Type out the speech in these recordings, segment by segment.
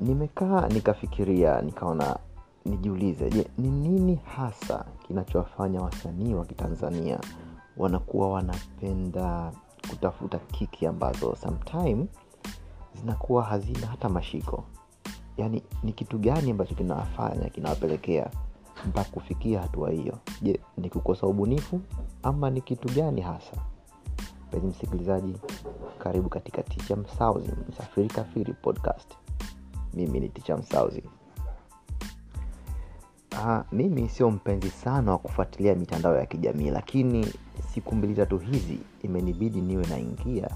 nimekaa nikafikiria nikaona nijiulize je ni nini hasa kinachowafanya wasanii wa kitanzania wanakuwa wanapenda kutafuta kiki ambazo sometime zinakuwa hazina hata mashiko? Yaani ni kitu gani ambacho kinawafanya kinawapelekea mpaka kufikia hatua hiyo? Je ni kukosa ubunifu ama ni kitu gani hasa? Mpenzi msikilizaji karibu katika tichamsauzi msafiri kafiri podcast mimi ni ticha msauzi. Aa, mimi sio mpenzi sana wa kufuatilia mitandao ya kijamii lakini siku mbili tatu hizi imenibidi niwe naingia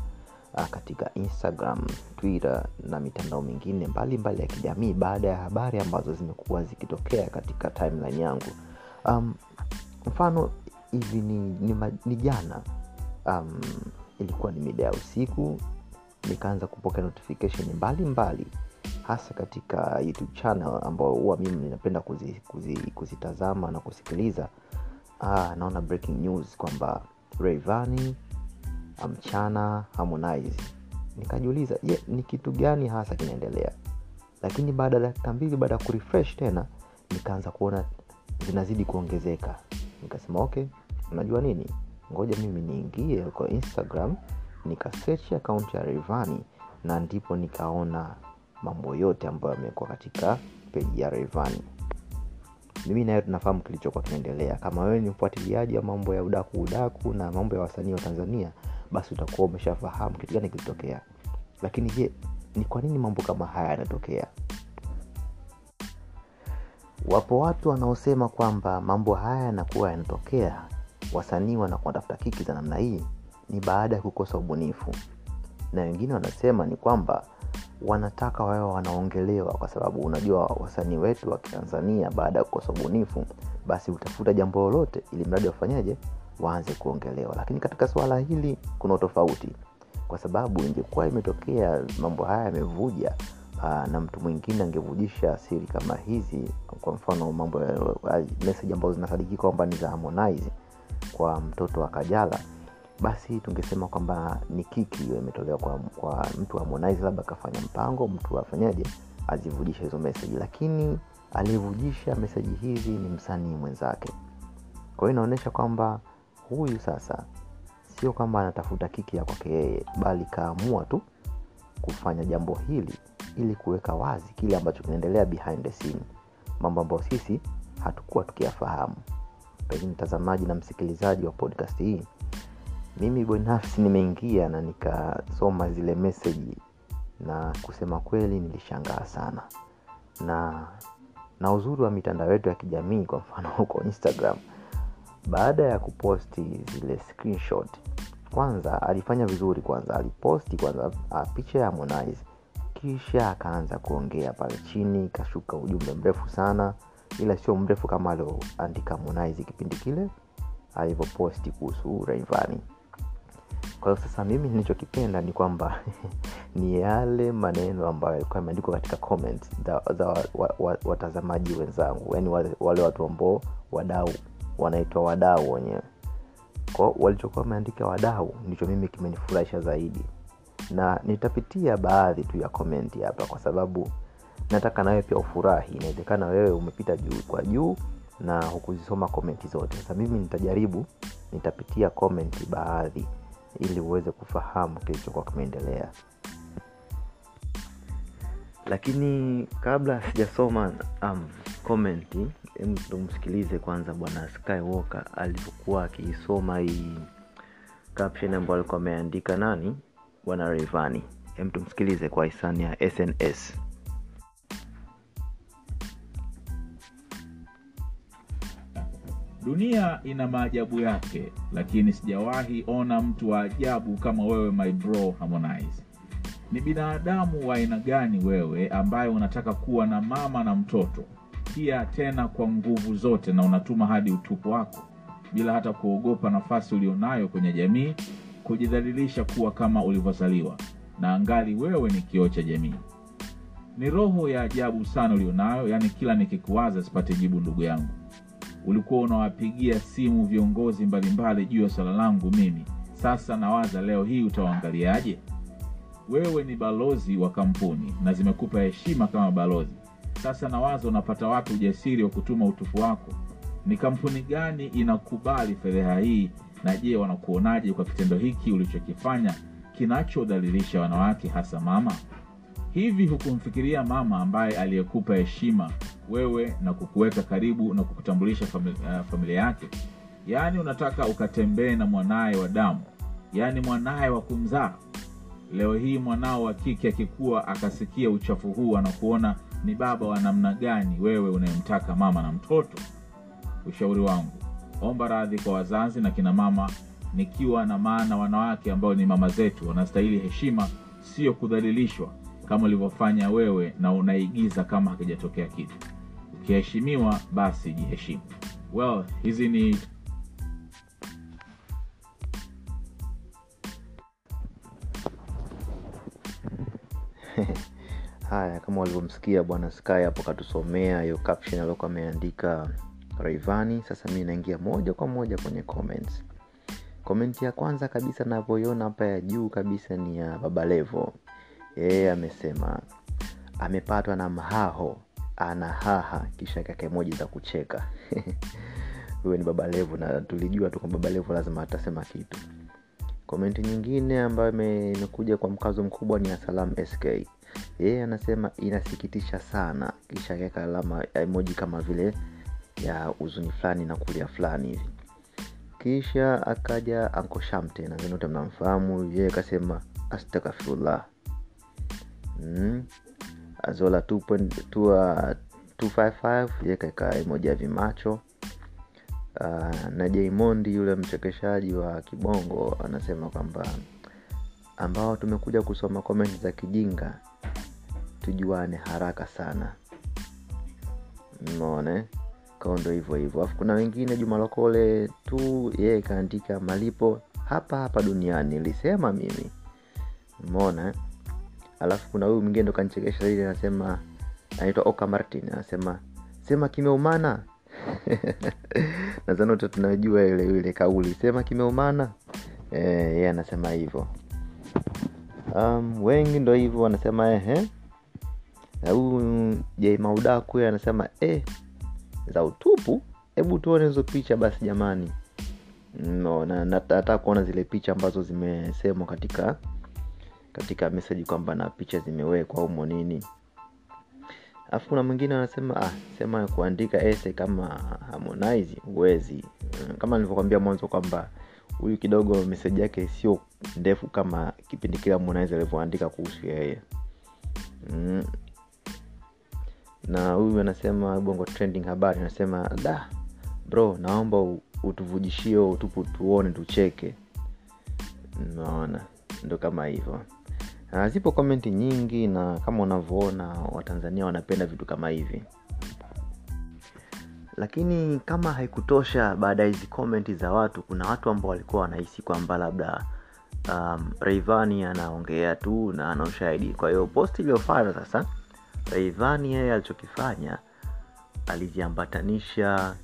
uh, katika instagram twitter na mitandao mingine mbalimbali mbali ya kijamii baada ya habari ambazo zimekuwa zikitokea katika timeline yangu. Um, mfano hivi ni, ni, ni jana um, ilikuwa ni mida ya usiku nikaanza kupokea notification mbalimbali mbali, hasa katika youtube channel ambao huwa mimi kuzitazama kuzi, kuzi kuzitazama na kusikiliza. Ah, naona breaking news kwamba rayvani mchana harmonize. Nikajiuliza je ni kitu gani hasa kinaendelea? Lakini baada ya dakika mbili baada ya kurefresh tena nikaanza kuona zinazidi kuongezeka. Nikasema okay unajua nini? Ngoja mimi niingie kwa instagram nikasechi akaunti ya revani na ndipo nikaona mambo yote ambayo yamekuwa katika peji ya revani mimi nayo tunafahamu kilichokuwa kinaendelea. Kama wewe ni mfuatiliaji wa mambo ya udaku udaku na mambo ya wasanii wa tanzania basi utakuwa umeshafahamu kitu gani kilitokea. Lakini je ni kwa nini mambo kama haya yanatokea? Wapo watu wanaosema kwamba mambo haya yanakuwa yanatokea wasanii wanakuwa tafuta kiki za namna hii ni baada ya kukosa ubunifu. Na wengine wanasema ni kwamba wanataka wawe wanaongelewa kwa sababu unajua wasanii wetu wa kitanzania baada ya kukosa ubunifu basi utafuta jambo lolote ili mradi wafanyaje waanze kuongelewa. Lakini katika suala hili kuna utofauti. Kwa sababu ingekuwa imetokea mambo haya yamevuja na mtu mwingine angevujisha siri kama hizi kwa mfano mambo ya ambazo zinasadikika kwamba ni za harmonize kwa mtoto wa kajala basi tungesema kwamba ni kiki hiyo imetolewa kwa, kwa mtu harmonize labda akafanya mpango mtu afanyaje azivujisha hizo meseji lakini aliyevujisha meseji hizi ni msanii mwenzake. Kwa hiyo inaonyesha kwamba huyu sasa sio kwamba anatafuta kiki ya kwake yeye bali kaamua tu kufanya jambo hili ili kuweka wazi kile ambacho kinaendelea behind the scene. Mambo ambayo sisi hatukuwa tukiyafahamu. Pengine mtazamaji na msikilizaji wa podcast hii mimi binafsi nimeingia na nikasoma zile meseji na kusema kweli nilishangaa sana. Na na uzuri wa mitandao yetu ya kijamii kwa mfano huko instagram baada ya kuposti zile screenshot kwanza alifanya vizuri kwanza aliposti kwanza a, picha ya harmonize. Kisha akaanza kuongea pale chini kashuka ujumbe mrefu sana ila sio mrefu kama alioandika harmonize kipindi kile alivyoposti kuhusu raivani kwa hiyo sasa mimi nilichokipenda ni kwamba ni yale maneno ambayo yalikuwa yameandikwa katika comment za, za wa, wa, wa, watazamaji wenzangu. Yaani wale, watu ambao wadau wanaitwa wadau wenyewe. Kwao walichokuwa wameandika wadau ndicho mimi kimenifurahisha zaidi. Na nitapitia baadhi tu ya komenti hapa kwa sababu nataka nawe pia ufurahi. Inawezekana wewe umepita juu kwa juu na hukuzisoma komenti zote. Sasa mimi nitajaribu nitapitia komenti baadhi ili uweze kufahamu kilichokuwa kimeendelea. Lakini kabla sijasoma um, komenti tumsikilize kwanza bwana skywalker alivyokuwa akiisoma hii caption ambayo alikuwa ameandika nani? Bwana revani hem tumsikilize kwa hisani ya sns dunia ina maajabu yake lakini sijawahi ona mtu wa ajabu kama wewe my bro harmonize. Ni binadamu wa aina gani wewe ambaye unataka kuwa na mama na mtoto? Pia tena kwa nguvu zote na unatuma hadi utupu wako bila hata kuogopa nafasi ulionayo kwenye jamii kujidhalilisha kuwa kama ulivyozaliwa. Na angali wewe ni kioo cha jamii. Ni roho ya ajabu sana ulionayo yaani kila nikikuwaza sipate jibu ndugu yangu ulikuwa unawapigia simu viongozi mbalimbali juu ya swala langu mimi. Sasa nawaza leo hii utawaangaliaje wewe ni balozi wa kampuni na zimekupa heshima kama balozi. Sasa nawaza unapata wapi ujasiri wa kutuma utufu wako? Ni kampuni gani inakubali fedheha hii? Na je wanakuonaje kwa kitendo hiki ulichokifanya kinachodhalilisha wanawake hasa mama hivi hukumfikiria mama ambaye aliyekupa heshima wewe na kukuweka karibu na kukutambulisha familia, uh, familia yake? Yaani unataka ukatembee na mwanaye wa damu yaani mwanaye wa kumzaa. Leo hii mwanao wa kike akikuwa akasikia uchafu huu anakuona ni baba wa namna gani wewe unayemtaka mama na mtoto. Ushauri wangu omba radhi kwa wazazi na kina mama nikiwa na maana wanawake ambao ni mama zetu wanastahili heshima sio kudhalilishwa kama ulivyofanya wewe na unaigiza kama hakijatokea kitu. Ukiheshimiwa basi jiheshimu. Well hizi ni haya kama walivyomsikia bwana sky hapo katusomea hiyo caption aliokuwa ameandika raivani. Sasa mi naingia moja kwa moja kwenye comments. Komenti ya kwanza kabisa navyoiona hapa ya juu kabisa ni ya baba levo yeye amesema amepatwa na mhaho ana haha kisha kake moji za kucheka. Huyo ni baba levo na tulijua tu kwamba lazima atasema kitu. Komenti nyingine ambayo imekuja kwa mkazo mkubwa ni ya sk yeye anasema inasikitisha sana. Kisha akaweka alama emoji kama vile ya huzuni fulani na kulia fulani hivi. Kisha akaja anko shamte na wote mnamfahamu. Yeye akasema astakafirullah mm. azola 2.2, uh, 255 ye kaeka moja vimacho. Uh, na jaimondi yule mchekeshaji wa kibongo anasema kwamba ambao tumekuja kusoma komenti za kijinga tujuane haraka sana. Mone kao ndo hivyo hivyo. Alafu kuna wengine juma lokole tu yeye ikaandika malipo hapa hapa duniani nilisema mimi. Mona alafu kuna huyu mwingine ndo kanichekesha zaidi anasema anaitwa oka martin anasema sema kimeumana? Nadhani wote tunajua ile ile kauli sema kimeumana? Eh, yeye anasema hivyo. Um, wengi ndo hivyo wanasema ehe. Huyu je maudaku anasema eh, za utupu hebu tuone hizo picha basi jamani. No, na kuona zile picha ambazo zimesemwa katika katika message kwamba na picha zimewekwa humo nini. Alafu kuna mwingine anasema ah, sema kuandika ese kama harmonize huwezi. Kama nilivyokwambia mwanzo kwamba huyu kidogo meseji yake sio ndefu kama kipindi kile harmonize alivyoandika kuhusu yeye. Mm. na huyu anasema bongo trending habari anasema da bro naomba utuvujishie utupu tuone tucheke. Naona ndo kama hivyo Ah, zipo komenti nyingi na kama unavyoona watanzania wanapenda vitu kama hivi. Lakini kama haikutosha baada ya hizi komenti za watu kuna watu ambao walikuwa wanahisi kwamba labda um, reivani anaongea tu na ana ushahidi. Kwa hiyo post iliyofana sasa reivani yeye alichokifanya aliziambatanisha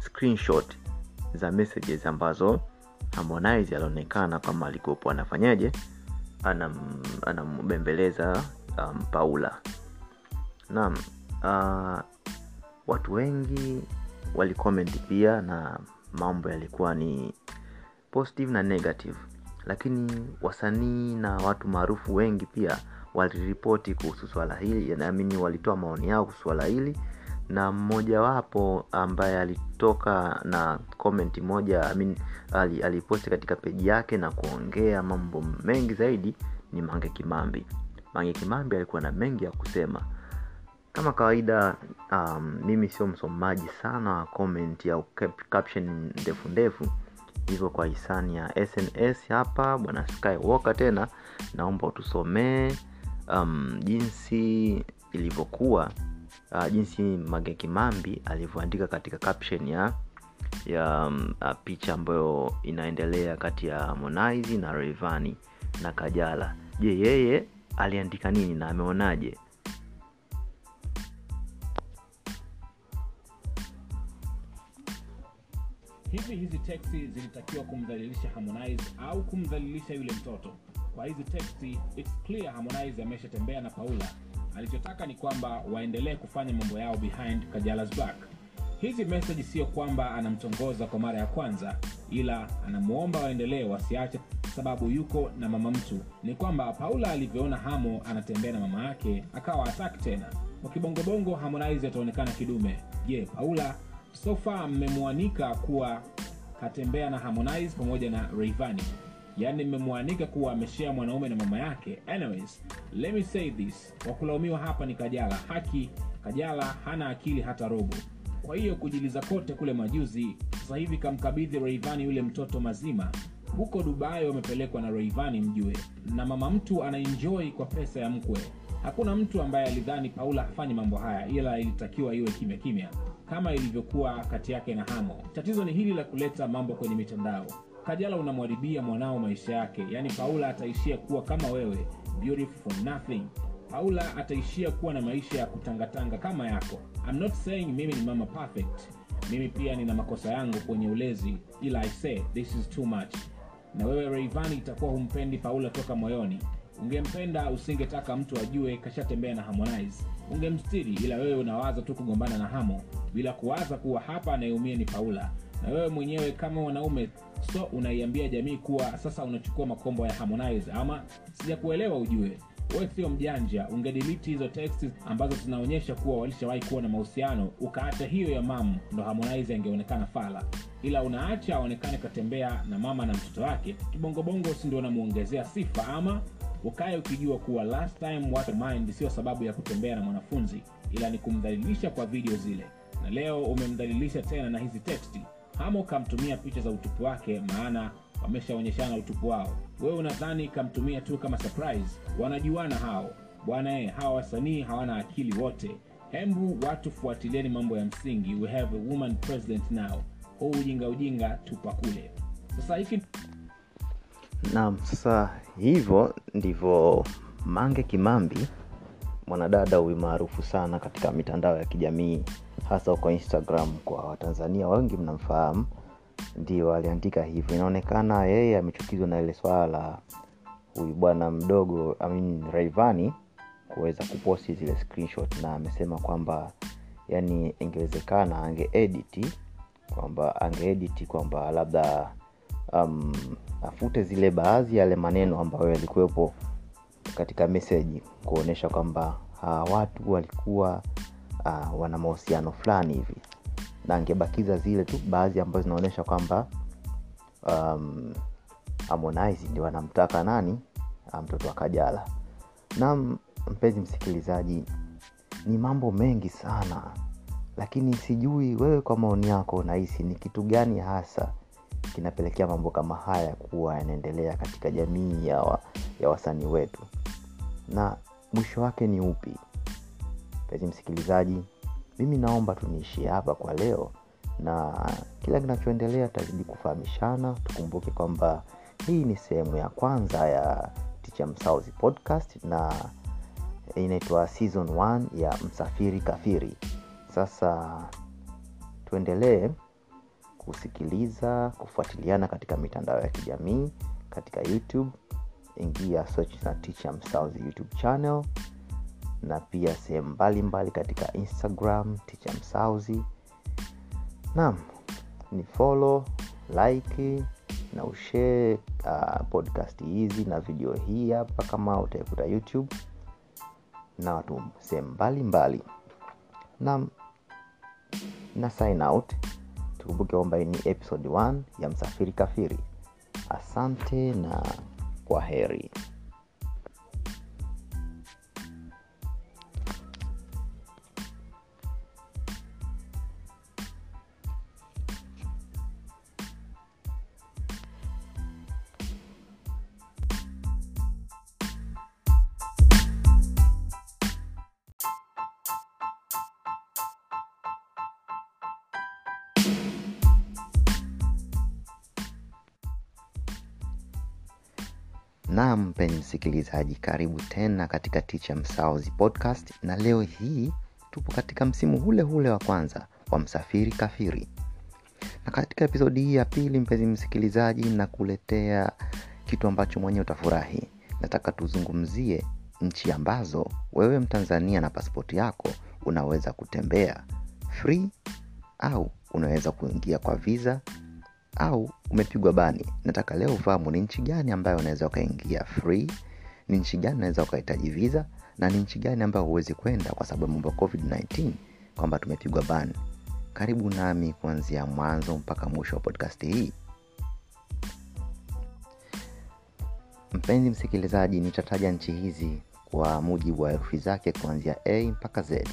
screenshot za messages ambazo harmonize alionekana kama alikuwepo anafanyaje anam, anambembeleza um, paula. Naam uh, watu wengi walikomenti pia na mambo yalikuwa ni positive na negative. Lakini wasanii na watu maarufu wengi pia waliripoti kuhusu swala hili. Naamini walitoa maoni yao kuhusu swala hili na mmojawapo ambaye alitoka na komenti moja I mean, aliposti katika peji yake na kuongea mambo mengi zaidi ni mange kimambi. Mange kimambi alikuwa na mengi ya kusema. Kama kawaida um, mimi sio msomaji sana wa comment au cap- caption ndefu ndefu. Hivyo kwa hisani ya sns hapa bwana skywalker tena naomba utusomee um, jinsi ilivyokuwa uh, jinsi mageki kimambi alivyoandika katika caption ya ya uh, picha ambayo inaendelea kati ya harmonize na revani na kajala. Je yeye aliandika nini na ameonaje? Hivi hizi teksi zilitakiwa kumdhalilisha harmonize au kumdhalilisha yule mtoto. Kwa hizi teksti it's clear harmonize ameshatembea na paula alichotaka ni kwamba waendelee kufanya mambo yao behind kajala's back. Hizi meseji sio kwamba anamtongoza kwa mara ya kwanza ila anamwomba waendelee wasiache sababu yuko na mama mtu. Ni kwamba paula alivyoona hamo anatembea na mama yake akawa ataki tena. Kwa kibongobongo harmonize ataonekana kidume. Je paula sofa mmemwanika kuwa katembea na harmonize pamoja na Rayvanny yaani mmemwanika kuwa ameshea mwanaume na mama yake. Anyways let me say this. Wakulaumiwa hapa ni kajala. Haki kajala hana akili hata robo. Kwa hiyo kujiliza kote kule majuzi sasa hivi kamkabidhi reivani yule mtoto mazima. Huko dubai wamepelekwa na reivani mjue. Na mama mtu anaenjoy kwa pesa ya mkwe. Hakuna mtu ambaye alidhani paula hafanyi mambo haya ila ilitakiwa iwe kimya kimya. Kama ilivyokuwa kati yake na hamo. Tatizo ni hili la kuleta mambo kwenye mitandao kajala unamharibia mwanao maisha yake. Yaani paula ataishia kuwa kama wewe. Beautiful for nothing. Paula ataishia kuwa na maisha ya kutangatanga kama yako. I'm not saying mimi ni mama perfect. Mimi pia nina makosa yangu kwenye ulezi. Ila i say this is too much. Na wewe Rayvanny itakuwa humpendi paula toka moyoni. Ungempenda usingetaka mtu ajue kashatembea na harmonize. Ungemstiri ila wewe unawaza tu kugombana na hamo. Bila kuwaza kuwa hapa anayeumia ni paula na wewe mwenyewe kama mwanaume so unaiambia jamii kuwa sasa unachukua makombo ya harmonize ama sijakuelewa ujue. Wewe sio mjanja ungediliti hizo text ambazo zinaonyesha kuwa walishawahi kuwa na mahusiano ukaacha hiyo ya mam ndo harmonize angeonekana fala. Ila unaacha aonekane katembea na mama na mtoto wake kibongobongo si ndio unamuongezea sifa ama ukaye ukijua kuwa last time what mind sio sababu ya kutembea na mwanafunzi ila ni kumdhalilisha kwa video zile. Na leo umemdhalilisha tena na hizi teksti hama ukamtumia picha za utupu wake maana wameshaonyeshana utupu wao. Wewe unadhani kamtumia tu kama surprise? Wanajuana hao. Bwana e hawa wasanii hawana akili wote. Hembu watu fuatilieni mambo ya msingi. We have a woman president now. Huu ujinga ujinga tupa kule sasa hiki naam sasa hivyo ndivyo mange kimambi mwanadada huyu maarufu sana katika mitandao ya kijamii hasa huko instagram kwa watanzania wengi mnamfahamu. Ndio aliandika hivyo. Inaonekana yeye amechukizwa na ile swala la huyu bwana mdogo I mean, raivani kuweza kuposti zile screenshot na amesema kwamba yani ingewezekana angeediti kwamba angeediti kwamba labda um, afute zile baadhi yale maneno ambayo yalikuwepo katika meseji kuonyesha kwamba uh, watu walikuwa uh, wana mahusiano fulani hivi. Na angebakiza zile tu baadhi ambazo zinaonyesha kwamba um, harmonize ndio anamtaka nani? Mtoto wa kajala. Na mpenzi msikilizaji ni mambo mengi sana. Lakini sijui wewe kwa maoni yako unahisi ni kitu gani hasa kinapelekea mambo kama haya kuwa yanaendelea katika jamii ya, wa, ya wasanii wetu. Na mwisho wake ni upi mpenzi msikilizaji mimi naomba tuniishie hapa kwa leo na kila kinachoendelea tazidi kufahamishana. Tukumbuke kwamba hii ni sehemu ya kwanza ya ticha podcast na inaitwa season 1 ya msafiri kafiri. Sasa tuendelee kusikiliza kufuatiliana katika mitandao ya kijamii katika youtube. Ingia search na teacher youtube channel na pia sehemu mbalimbali katika instagram ticha msauzi. Naam ni follow like na ushare uh, podcast hizi na video hii hapa kama utaikuta youtube na watu sehemu mbalimbali. Na na sign out. Tukumbuke kwamba ni episode 1 ya msafiri kafiri. Asante na kwa heri mpenzi msikilizaji karibu tena katika ticha msauzi podcast. Na leo hii tupo katika msimu hule hule wa kwanza wa msafiri kafiri. Na katika episodi hii ya pili mpenzi msikilizaji nakuletea kitu ambacho mwenyewe utafurahi. Nataka tuzungumzie nchi ambazo wewe mtanzania na pasipoti yako unaweza kutembea. Free au unaweza kuingia kwa visa au umepigwa bani. Nataka leo ufahamu ni nchi gani ambayo unaweza ukaingia free ni nchi gani unaweza ukahitaji visa na ni nchi gani ambayo huwezi kwenda kwa sababu mambo ya covid-19 kwamba tumepigwa ban karibu nami kuanzia mwanzo mpaka mwisho wa podcast hii. Mpenzi msikilizaji nitataja nchi hizi kwa mujibu wa herufi zake kuanzia a mpaka z.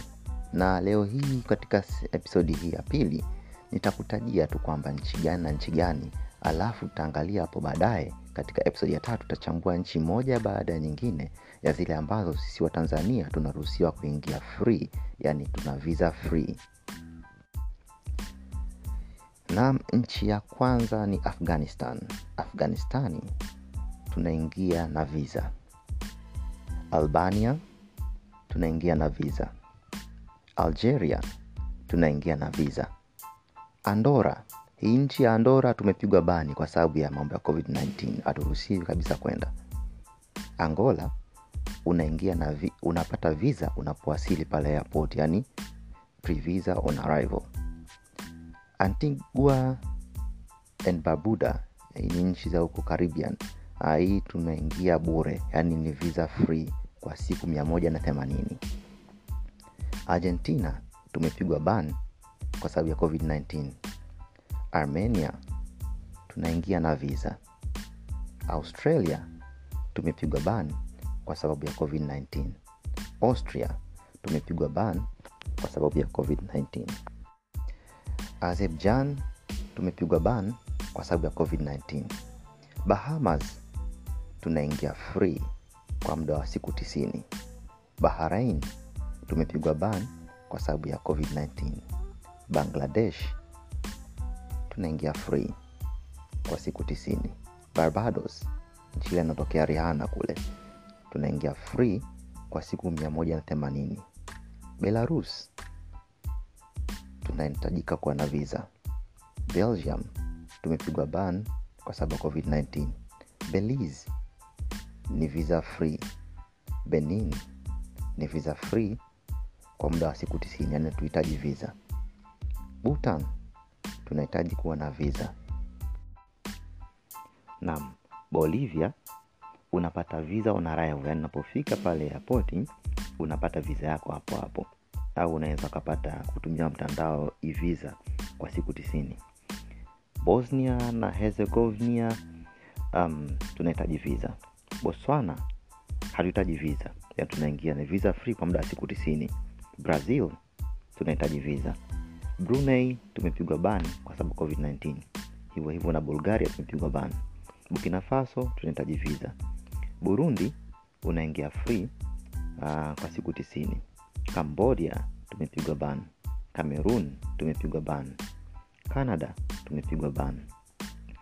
Na leo hii katika episodi hii ya pili nitakutajia tu kwamba nchi gani na nchi gani. Alafu tutaangalia hapo baadaye katika episodi ya tatu tutachambua nchi moja baada ya nyingine ya zile ambazo sisi wa tanzania tunaruhusiwa kuingia free yani tuna visa free. Nam nchi ya kwanza ni afghanistan. Afghanistani tunaingia na visa. Albania tunaingia na visa. Algeria tunaingia na visa andora hii nchi ya andora tumepigwa bani kwa sababu ya mambo ya covid-19 haturuhusiwi kabisa kwenda. Angola unaingia na vi, unapata visa unapowasili pale airport yani pre-visa on arrival. Antigua and barbuda ni nchi za huko caribbean. Hii tunaingia bure yani ni visa free kwa siku 180 argentina tumepigwa ban kwa sababu ya covid-19 armenia tunaingia na visa. Australia tumepigwa ban kwa sababu ya covid-19 austria tumepigwa ban kwa sababu ya covid-19 azerbaijan tumepigwa ban kwa sababu ya covid-19 bahamas tunaingia free kwa muda wa siku 90 bahrain tumepigwa ban kwa sababu ya covid-19 bangladesh tunaingia free kwa siku 90 barbados nchi ile inatokea rihana kule tunaingia free kwa siku 180 belarus tunahitajika kuwa na visa. Belgium tumepigwa ban kwa sababu ya covid-19 belize ni visa free. Benin ni visa free kwa muda wa siku 90 yani tuhitaji visa bhutan tunahitaji kuwa na visa. Nam bolivia unapata visa on arrival. Yani unapofika pale airport unapata visa yako hapo hapo. Au unaweza ukapata kutumia mtandao ivisa kwa siku 90 bosnia na herzegovina um, tunahitaji visa. Botswana hatuhitaji visa. Ya tunaingia na visa free kwa muda wa siku 90 brazil tunahitaji visa brunei tumepigwa ban kwa sababu covid-19 hivyo hivyo na bulgaria tumepigwa ban. Burkina faso tunahitaji visa burundi unaingia free uh, kwa siku 90 cambodia tumepigwa ban. Cameroon tumepigwa ban. Canada tumepigwa ban.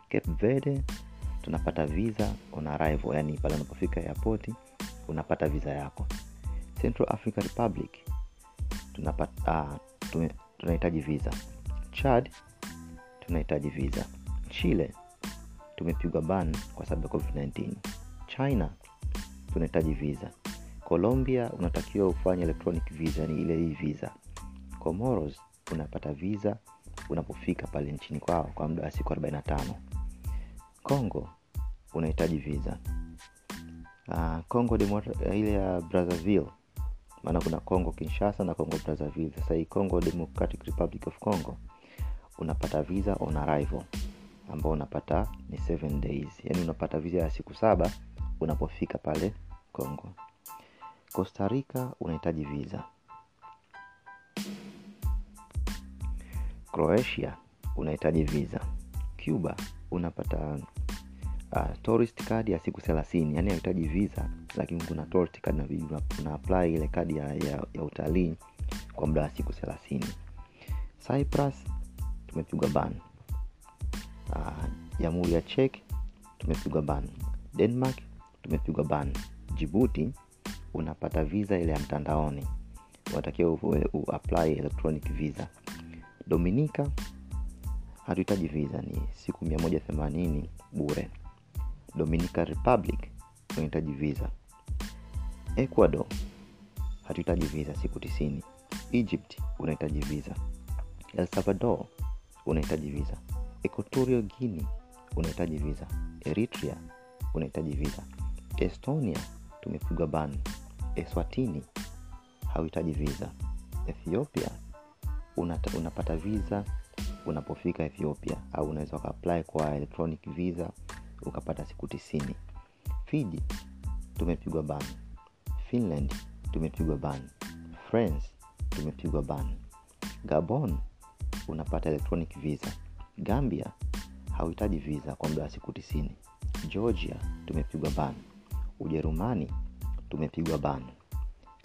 Cape verde tunapata visa on arrival yani pale unapofika yapoti unapata visa yako. Central africa republic tunapata uh, tume, tunahitaji visa. Chad tunahitaji visa. Chile tumepigwa ban kwa sababu ya covid-19 china tunahitaji visa. Colombia unatakiwa ufanye electronic visa ni ile hii visa. Comoros unapata visa unapofika pale nchini kwao kwa muda wa siku 45 congo unahitaji visa. Uh, congo Demo- ile ya brazzaville maana kuna congo kinshasa na congo brazzaville. Sasa hii congo democratic republic of congo unapata visa on arrival. Ambao unapata ni 7 days. Yaani unapata visa ya siku saba unapofika pale congo costa rica unahitaji visa. Croatia unahitaji visa. Cuba unapata uh, tourist card ya siku thelathini yani hahitaji visa lakini kuna tourist card na una, apply ile kadi ya, ya, ya utalii kwa muda wa siku thelathini. Cyprus tumepigwa ban. Jamhuri uh, ya chek tumepigwa ban. Denmark tumepigwa ban. Jibuti unapata visa ile ya mtandaoni. Unatakiwa uapply electronic visa. Dominica hatuhitaji visa ni siku 180 bure dominica republic unahitaji visa. Ecuador hatuhitaji visa siku tisini. Egypt unahitaji visa. El salvador unahitaji visa. Equatorial guinea unahitaji visa. Eritrea unahitaji visa. Estonia tumepigwa ban. Eswatini hauhitaji visa. Ethiopia unata, unapata visa unapofika ethiopia au unaweza ukaapply kwa electronic visa ukapata siku tisini. Fiji tumepigwa ban. Finland tumepigwa ban. France tumepigwa ban. Gabon unapata electronic visa. Gambia hauhitaji visa kwa muda wa siku tisini. Georgia tumepigwa ban. Ujerumani tumepigwa ban.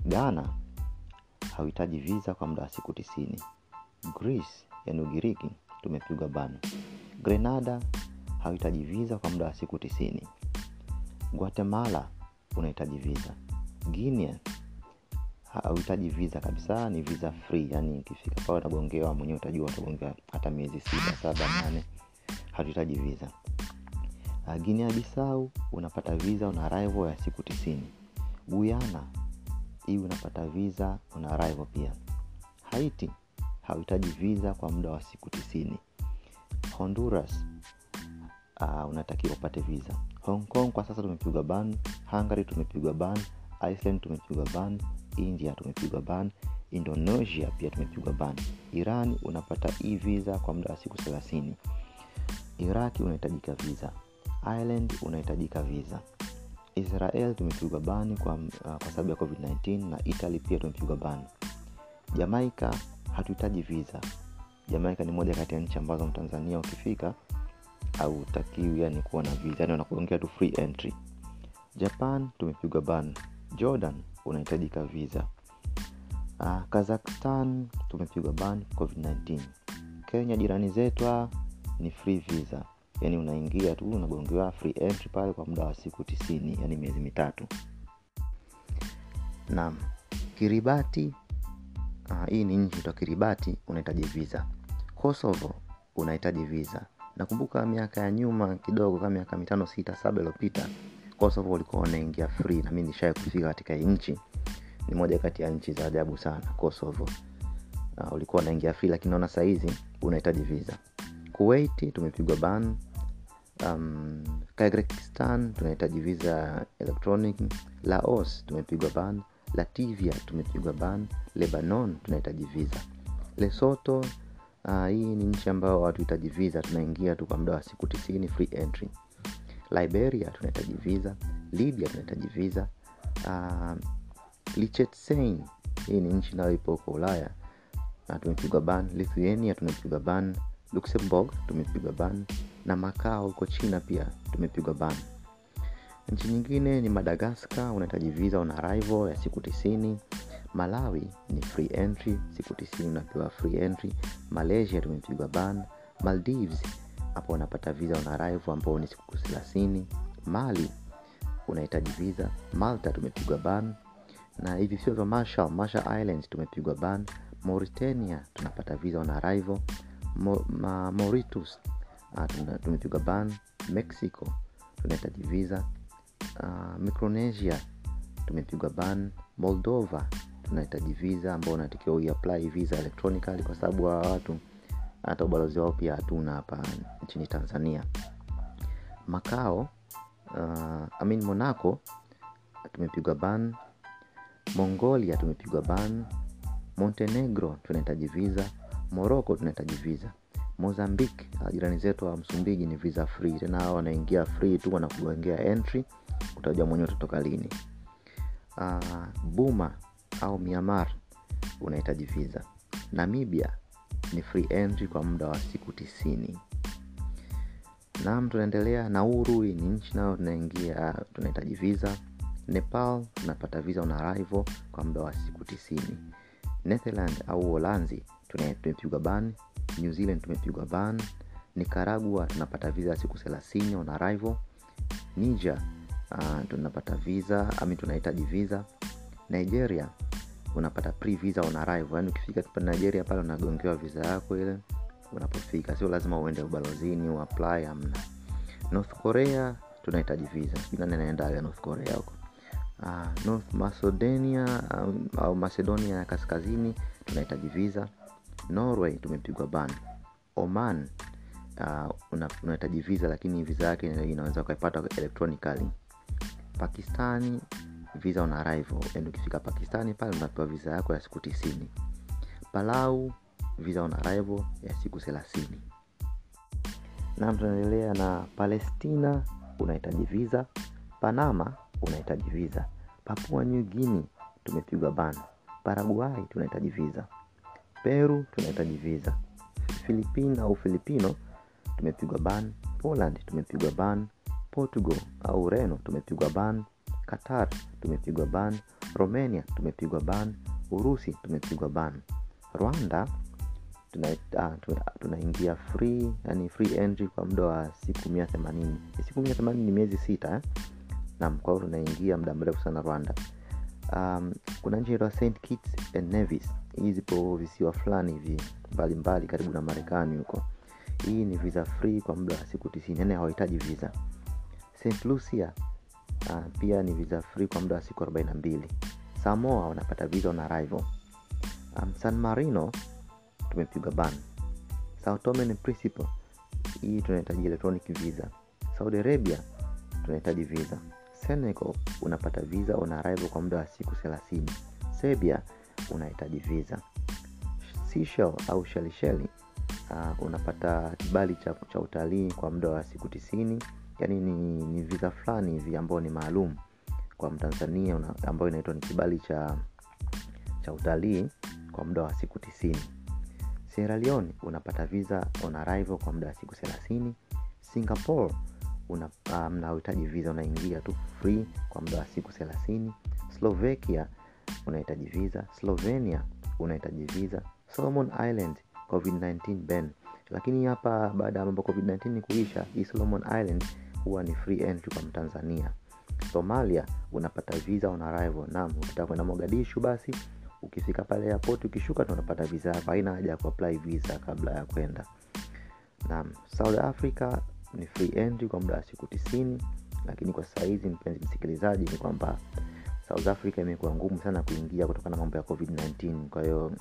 Ghana hauhitaji visa kwa muda wa siku tisini. Greece yani ugiriki tumepigwa ban. Grenada hauhitaji viza kwa muda wa siku tisini. Guatemala unahitaji viza guinea hauhitaji viza kabisa ni viza free yani ukifika pale utagongewa mwenyewe utajua utagongewa hata miezi sita saba nane hatuhitaji viza uh, guinea bisau unapata viza una arrival ya siku tisini. Guyana hii unapata viza una arrival pia. Haiti hauhitaji viza kwa muda wa siku tisini. Honduras uh, unatakiwa upate visa. Hong kong kwa sasa tumepigwa ban hungary tumepigwa ban iceland tumepigwa ban india tumepigwa ban indonesia pia tumepigwa ban. Iran unapata e visa kwa muda wa siku thelathini. Iraki unahitajika visa. Ireland unahitajika visa. Israel tumepigwa ban kwa, uh, kwa sababu ya covid-19 na italy pia tumepigwa ban. Jamaika hatuhitaji visa. Jamaika ni moja kati ya nchi ambazo mtanzania ukifika au utakiwi yani kuwa na visa yani wanakuongea tu free entry. Japan tumepigwa ban. Jordan unahitajika visa. Uh, kazakhstan tumepigwa ban covid-19 kenya jirani zetu ni free visa. Yani unaingia tu unagongewa free entry pale kwa muda wa siku tisini yani miezi mitatu. Naam kiribati uh, hii ni nchi ta kiribati unahitaji visa. Kosovo unahitaji visa nakumbuka miaka ya nyuma kidogo kama miaka mitano sita saba iliyopita kosovo ulikuwa unaingia free na mi nishawai kufika katika nchi. Ni moja kati ya nchi za ajabu sana kosovo. Uh, ulikuwa unaingia free lakini naona sahizi unahitaji visa. Kuwaiti tumepigwa ban. Um, kyrgyzstan tunahitaji visa electronic. Laos tumepigwa ban. Lativia tumepigwa ban. Lebanon tunahitaji visa. Lesoto hii ni nchi ambayo hatuhitaji visa tunaingia tu kwa muda wa siku tisini free entry. Liberia tunahitaji visa. Libya tunahitaji visa. Uh, liechtenstein hii ni nchi nayo ipo huko ulaya. Na tumepigwa ban. Lithuania tumepigwa ban. Luxembourg tumepigwa ban. Na makao huko china pia tumepigwa ban. Nchi nyingine ni madagascar unahitaji visa on arrival ya siku tisini malawi ni free entry siku tisini unapewa free entry. Malaysia tumepigwa ban. Maldives hapo unapata visa on arrival ambao ni siku thelathini. Mali unahitaji visa. Malta tumepigwa ban. Na hivi vya marshall. Marshall islands tumepigwa ban. Mauritania tunapata visa on arrival. Mo, ma, mauritius uh, tumepigwa ban. Mexico tunahitaji visa. Uh, micronesia tumepigwa ban. Moldova tunahitaji visa ambao unatakiwa uiapply visa electronically kwa sababu hawa watu hata ubalozi wao pia hatuna hapa nchini tanzania. Makao uh, amin monaco tumepigwa ban. Mongolia tumepigwa ban. Montenegro tunahitaji visa. Morocco tunahitaji visa. Mozambique jirani zetu wa msumbiji ni visa free. Tena hao wanaingia free tu wanakugongea entry utajua mwenyewe utatoka lini. Uh, buma au miamar unahitaji visa. Namibia ni free entry kwa muda wa siku tisini. Nam tunaendelea. Nauru ni nchi nayo tunaingia tunahitaji visa. Nepal tunapata visa on arrival kwa muda wa siku tisini. Netherland au uholanzi tumepigwa ban. New zealand tumepigwa ban. Nicaragua tunapata visa ya siku thelathini on arrival. Niger uh, tunapata visa ami tunahitaji visa. Nigeria unapata pre visa on arrival yani ukifika nigeria pale unagongewa visa yako ile unapofika sio lazima uende ubalozini uapply amna north korea tunahitaji visa. Sijui nani north korea huko. Uh, north macedonia um, au macedonia ya kaskazini tunahitaji visa. Norway tumepigwa ban. Oman uh, una- visa lakini visa yake inaweza ukaipata electronically. Pakistani visa on arrival yani ukifika pakistani pale unapewa visa yako ya siku tisini. Palau visa on arrival ya siku thelathini. Na tunaendelea na palestina unahitaji visa. Panama unahitaji visa. Papua new guinea tumepigwa bana paraguay tunahitaji visa. Peru tunahitaji visa. Filipin au filipino tumepigwa ban. Poland tumepigwa ban. Portugal au reno tumepigwa ban qatar tumepigwa ban. Romania tumepigwa ban. Urusi tumepigwa ban. Rwanda tunaingia tuna, tuna free yani free kwa muda wa siku mia themanini. Siku mia themanini ni miezi sita eh? nam kwa tunaingia muda mrefu sana rwanda. Um, kuna nchi inaitwa st kitts and nevis. Hii zipo visiwa fulani hivi mbalimbali karibu na marekani huko. Hii ni visa free kwa muda wa siku tisini. Yani hawahitaji visa. St lucia uh, pia ni visa free kwa muda wa siku 42 samoa wanapata visa on arrival. Um, san marino tumepigwa ban. Sao tome hii tunahitaji electronic visa. Saudi arabia tunahitaji visa. Senegal unapata visa on arrival kwa muda wa siku 30 serbia unahitaji visa. Seychelles au shelisheli uh, unapata kibali cha, cha utalii kwa muda wa siku tisini yani ni, ni visa fulani hivi ambao ni maalum kwa mtanzania ambayo inaitwa ni kibali cha cha utalii kwa muda wa siku tisini. Sierra unapata visa on kwa muda wa siku thelathini. Singapore mnahitaji um, visa unaingia tu free kwa muda wa siku thelathini. Slovakia unahitaji visa. Slovenia unahitaji visa. Solomon island covid-19 ban. Lakini hapa baada ya mambo covid-19 kuisha hii solomon island huwa ni free entry kwa mtanzania. Somalia unapata visa on arrival naam ukitaka kwenda mogadishu basi ukifika pale airport ukishuka tu unapata visa yako haina haja ya kuapply visa kabla ya kwenda. Naam south africa ni free entry kwa muda wa siku tisini lakini kwa sasa hizi mpenzi msikilizaji ni kwamba south africa imekuwa ngumu sana kuingia kutokana na mambo ya covid-19 kwa hiyo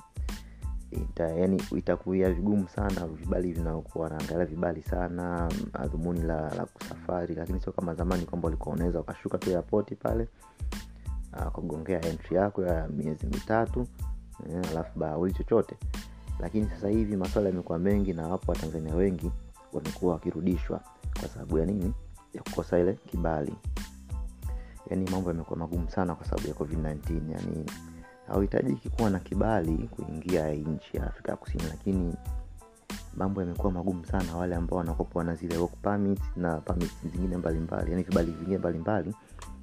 ita, yani itakuia vigumu sana vibali vinaokuwa naangalia vibali sana adhumuni dhumuni la, la kusafari lakini sio kama zamani kwamba ulikuwa unaweza ukashuka tu yapoti pale uh, kugongea entry yako ya miezi mitatu eh, alafu bauli chochote. Lakini sasa hivi maswala yamekuwa mengi na wapo watanzania wengi wamekuwa wakirudishwa kwa sababu ya nini? Ya kukosa ile kibali. Yaani mambo yamekuwa magumu sana kwa sababu ya covid-19 yani hauhitajiki kuwa na kibali kuingia nchi ya afrika ya kusini lakini mambo yamekuwa magumu sana wale ambao wanakopa na zile work permit na permit zingine mbalimbali. Yani vibali vingine mbalimbali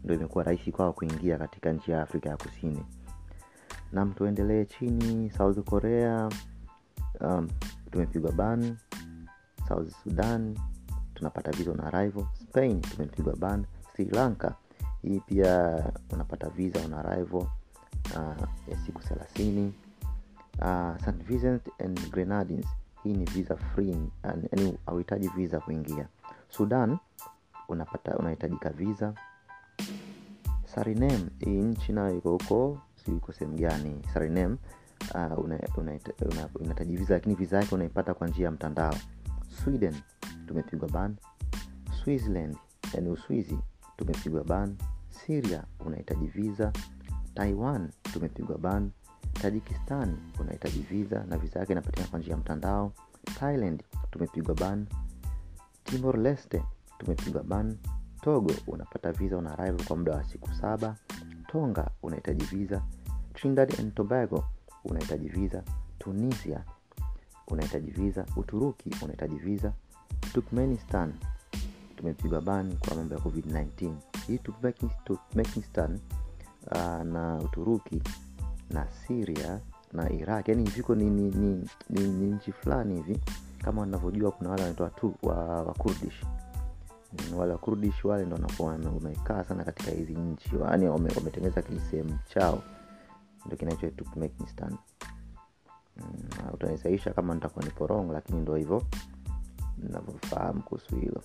ndio imekuwa rahisi kwao kuingia katika nchi ya afrika ya kusini. Nam tuendelee chini south korea um, tumepigwa ban. South sudan tunapata visa on arrival. Spain tumepigwa ban. Sri lanka hii pia unapata visa una arrival uh, ya siku thelathini. Uh, st vincent and grenadines hii ni visa free yani hauhitaji visa kuingia. Sudan unapata unahitajika visa. Sarinem hii nchi nayo iko huko si sehemu gani. Sarinem uh, unahitaji una, una, unahitaji visa lakini visa yake unaipata kwa njia ya mtandao. Sweden tumepigwa ban. Switzerland yani uswizi tumepigwa ban. Siria unahitaji visa taiwan tumepigwa ban. Tajikistan unahitaji visa na visa yake inapatikana kwa njia ya mtandao. Thailand tumepigwa ban. Timor leste tumepigwa ban. Togo unapata visa una arrival kwa muda wa siku saba. Tonga unahitaji visa. Trinidad and tobago unahitaji visa. Tunisia unahitaji visa. Uturuki unahitaji visa. Turkmenistan tumepigwa ban kwa mambo ya covid-19 hii turkmenistan uh, na uturuki na siria na iraq. Yani viko ni, ni, ni, ni, ni nchi fulani hivi. Kama navyojua kuna wale wanaitwa wa, wa kurdish. Mm, wale wa wale ndo wanakuwa wamekaa sana katika hizi nchi. Yani wametengeneza kisehemu chao. Ndo kinachoitwa turkmenistan. Mm, utanisaisha kama nitakuwa ni wrong lakini ndo hivyo navyofahamu kuhusu hilo.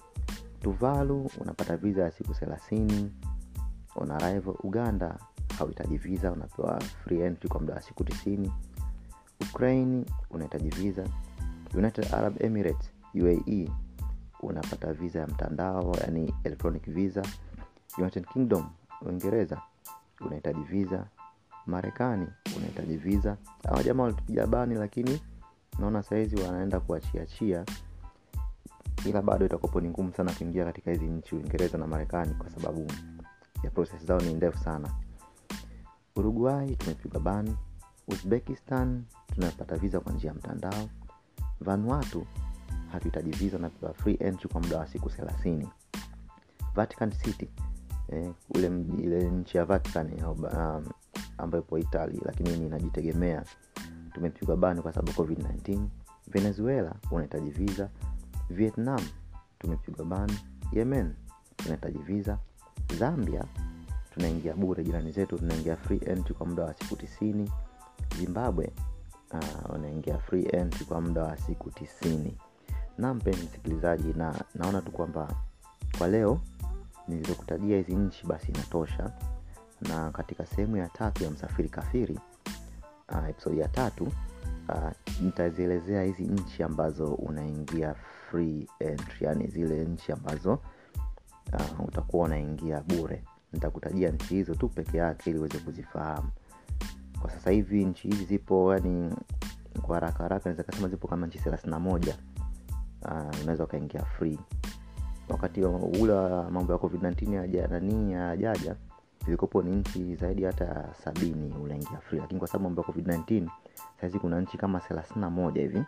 Tuvalu unapata visa ya siku thelathini on arrival uganda hauhitaji visa unapewa free entry kwa muda wa siku tisini. Ukraine unahitaji visa. United arab emirates uae unapata visa ya mtandao yani electronic visa. United kingdom uingereza unahitaji visa. Marekani unahitaji visa. Hawa jamaa walitupiga bani lakini naona sahizi wanaenda kuachiachia ila bado itakopo ni ngumu sana kuingia katika hizi nchi uingereza na marekani kwa sababu ya proses zao ni ndefu sana. Uruguai tumepigwa ban. Uzbekistan tunapata visa kwa njia ya mtandao. Vanuatu hatuhitaji visa unapewa free entry kwa muda wa siku thelathini. Vatican city eh, ule ile nchi ya vatican um, ambayo ipo itali lakini ni inajitegemea tumepigwa bani kwa sababu covid-19 venezuela unahitaji visa. Vietnam tumepigwa bani yemen tunahitaji visa zambia tunaingia bure jirani zetu tunaingia free entry kwa muda wa siku tisini. Zimbabwe uh, free entry kwa muda wa siku tisini. Na msikilizaji na naona tu kwamba kwa leo nilizokutajia hizi nchi basi inatosha. Na katika sehemu ya tatu ya msafiri kafiri uh, episodi ya tatu uh, nitazielezea hizi nchi ambazo unaingia free entry yani zile nchi ambazo uh, utakuwa unaingia bure. Nitakutajia nchi hizo tu peke yake ili uweze kuzifahamu. Kwa sasa hivi nchi hizi zipo yani kwa haraka haraka naweza kasema zipo kama nchi thelathini na moja. Uh, unaweza ukaingia free. Wakati ule mambo ya covid-19 yaja- yajaja zilikopo ni nchi zaidi hata sabini unaingia free. Lakini kwa sababu mambo ya covid-19 sahizi kuna nchi kama thelathini na moja hivi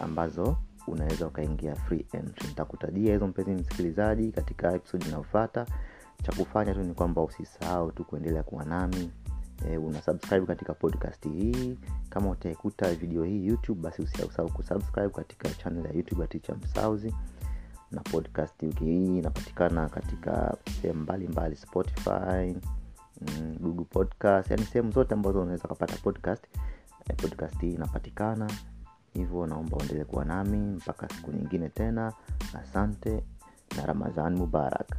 ambazo unaweza ukaingia free entry. Nitakutajia hizo mpenzi msikilizaji katika episode inayofata cha kufanya tu ni kwamba usisahau tu kuendelea kuwa nami. E, una katika podcast hii. Kama utaikuta video hii youtube basi usisahau kusubscribe katika channel ya youtube ya msauzi. Na podcast wiki hii inapatikana katika sehemu mbalimbali spotify mm, google podcast. Yani sehemu zote ambazo unaweza ukapata podcast eh, podcast hii inapatikana hivyo naomba uendelee kuwa nami mpaka siku nyingine tena. Asante na ramadhan mubarak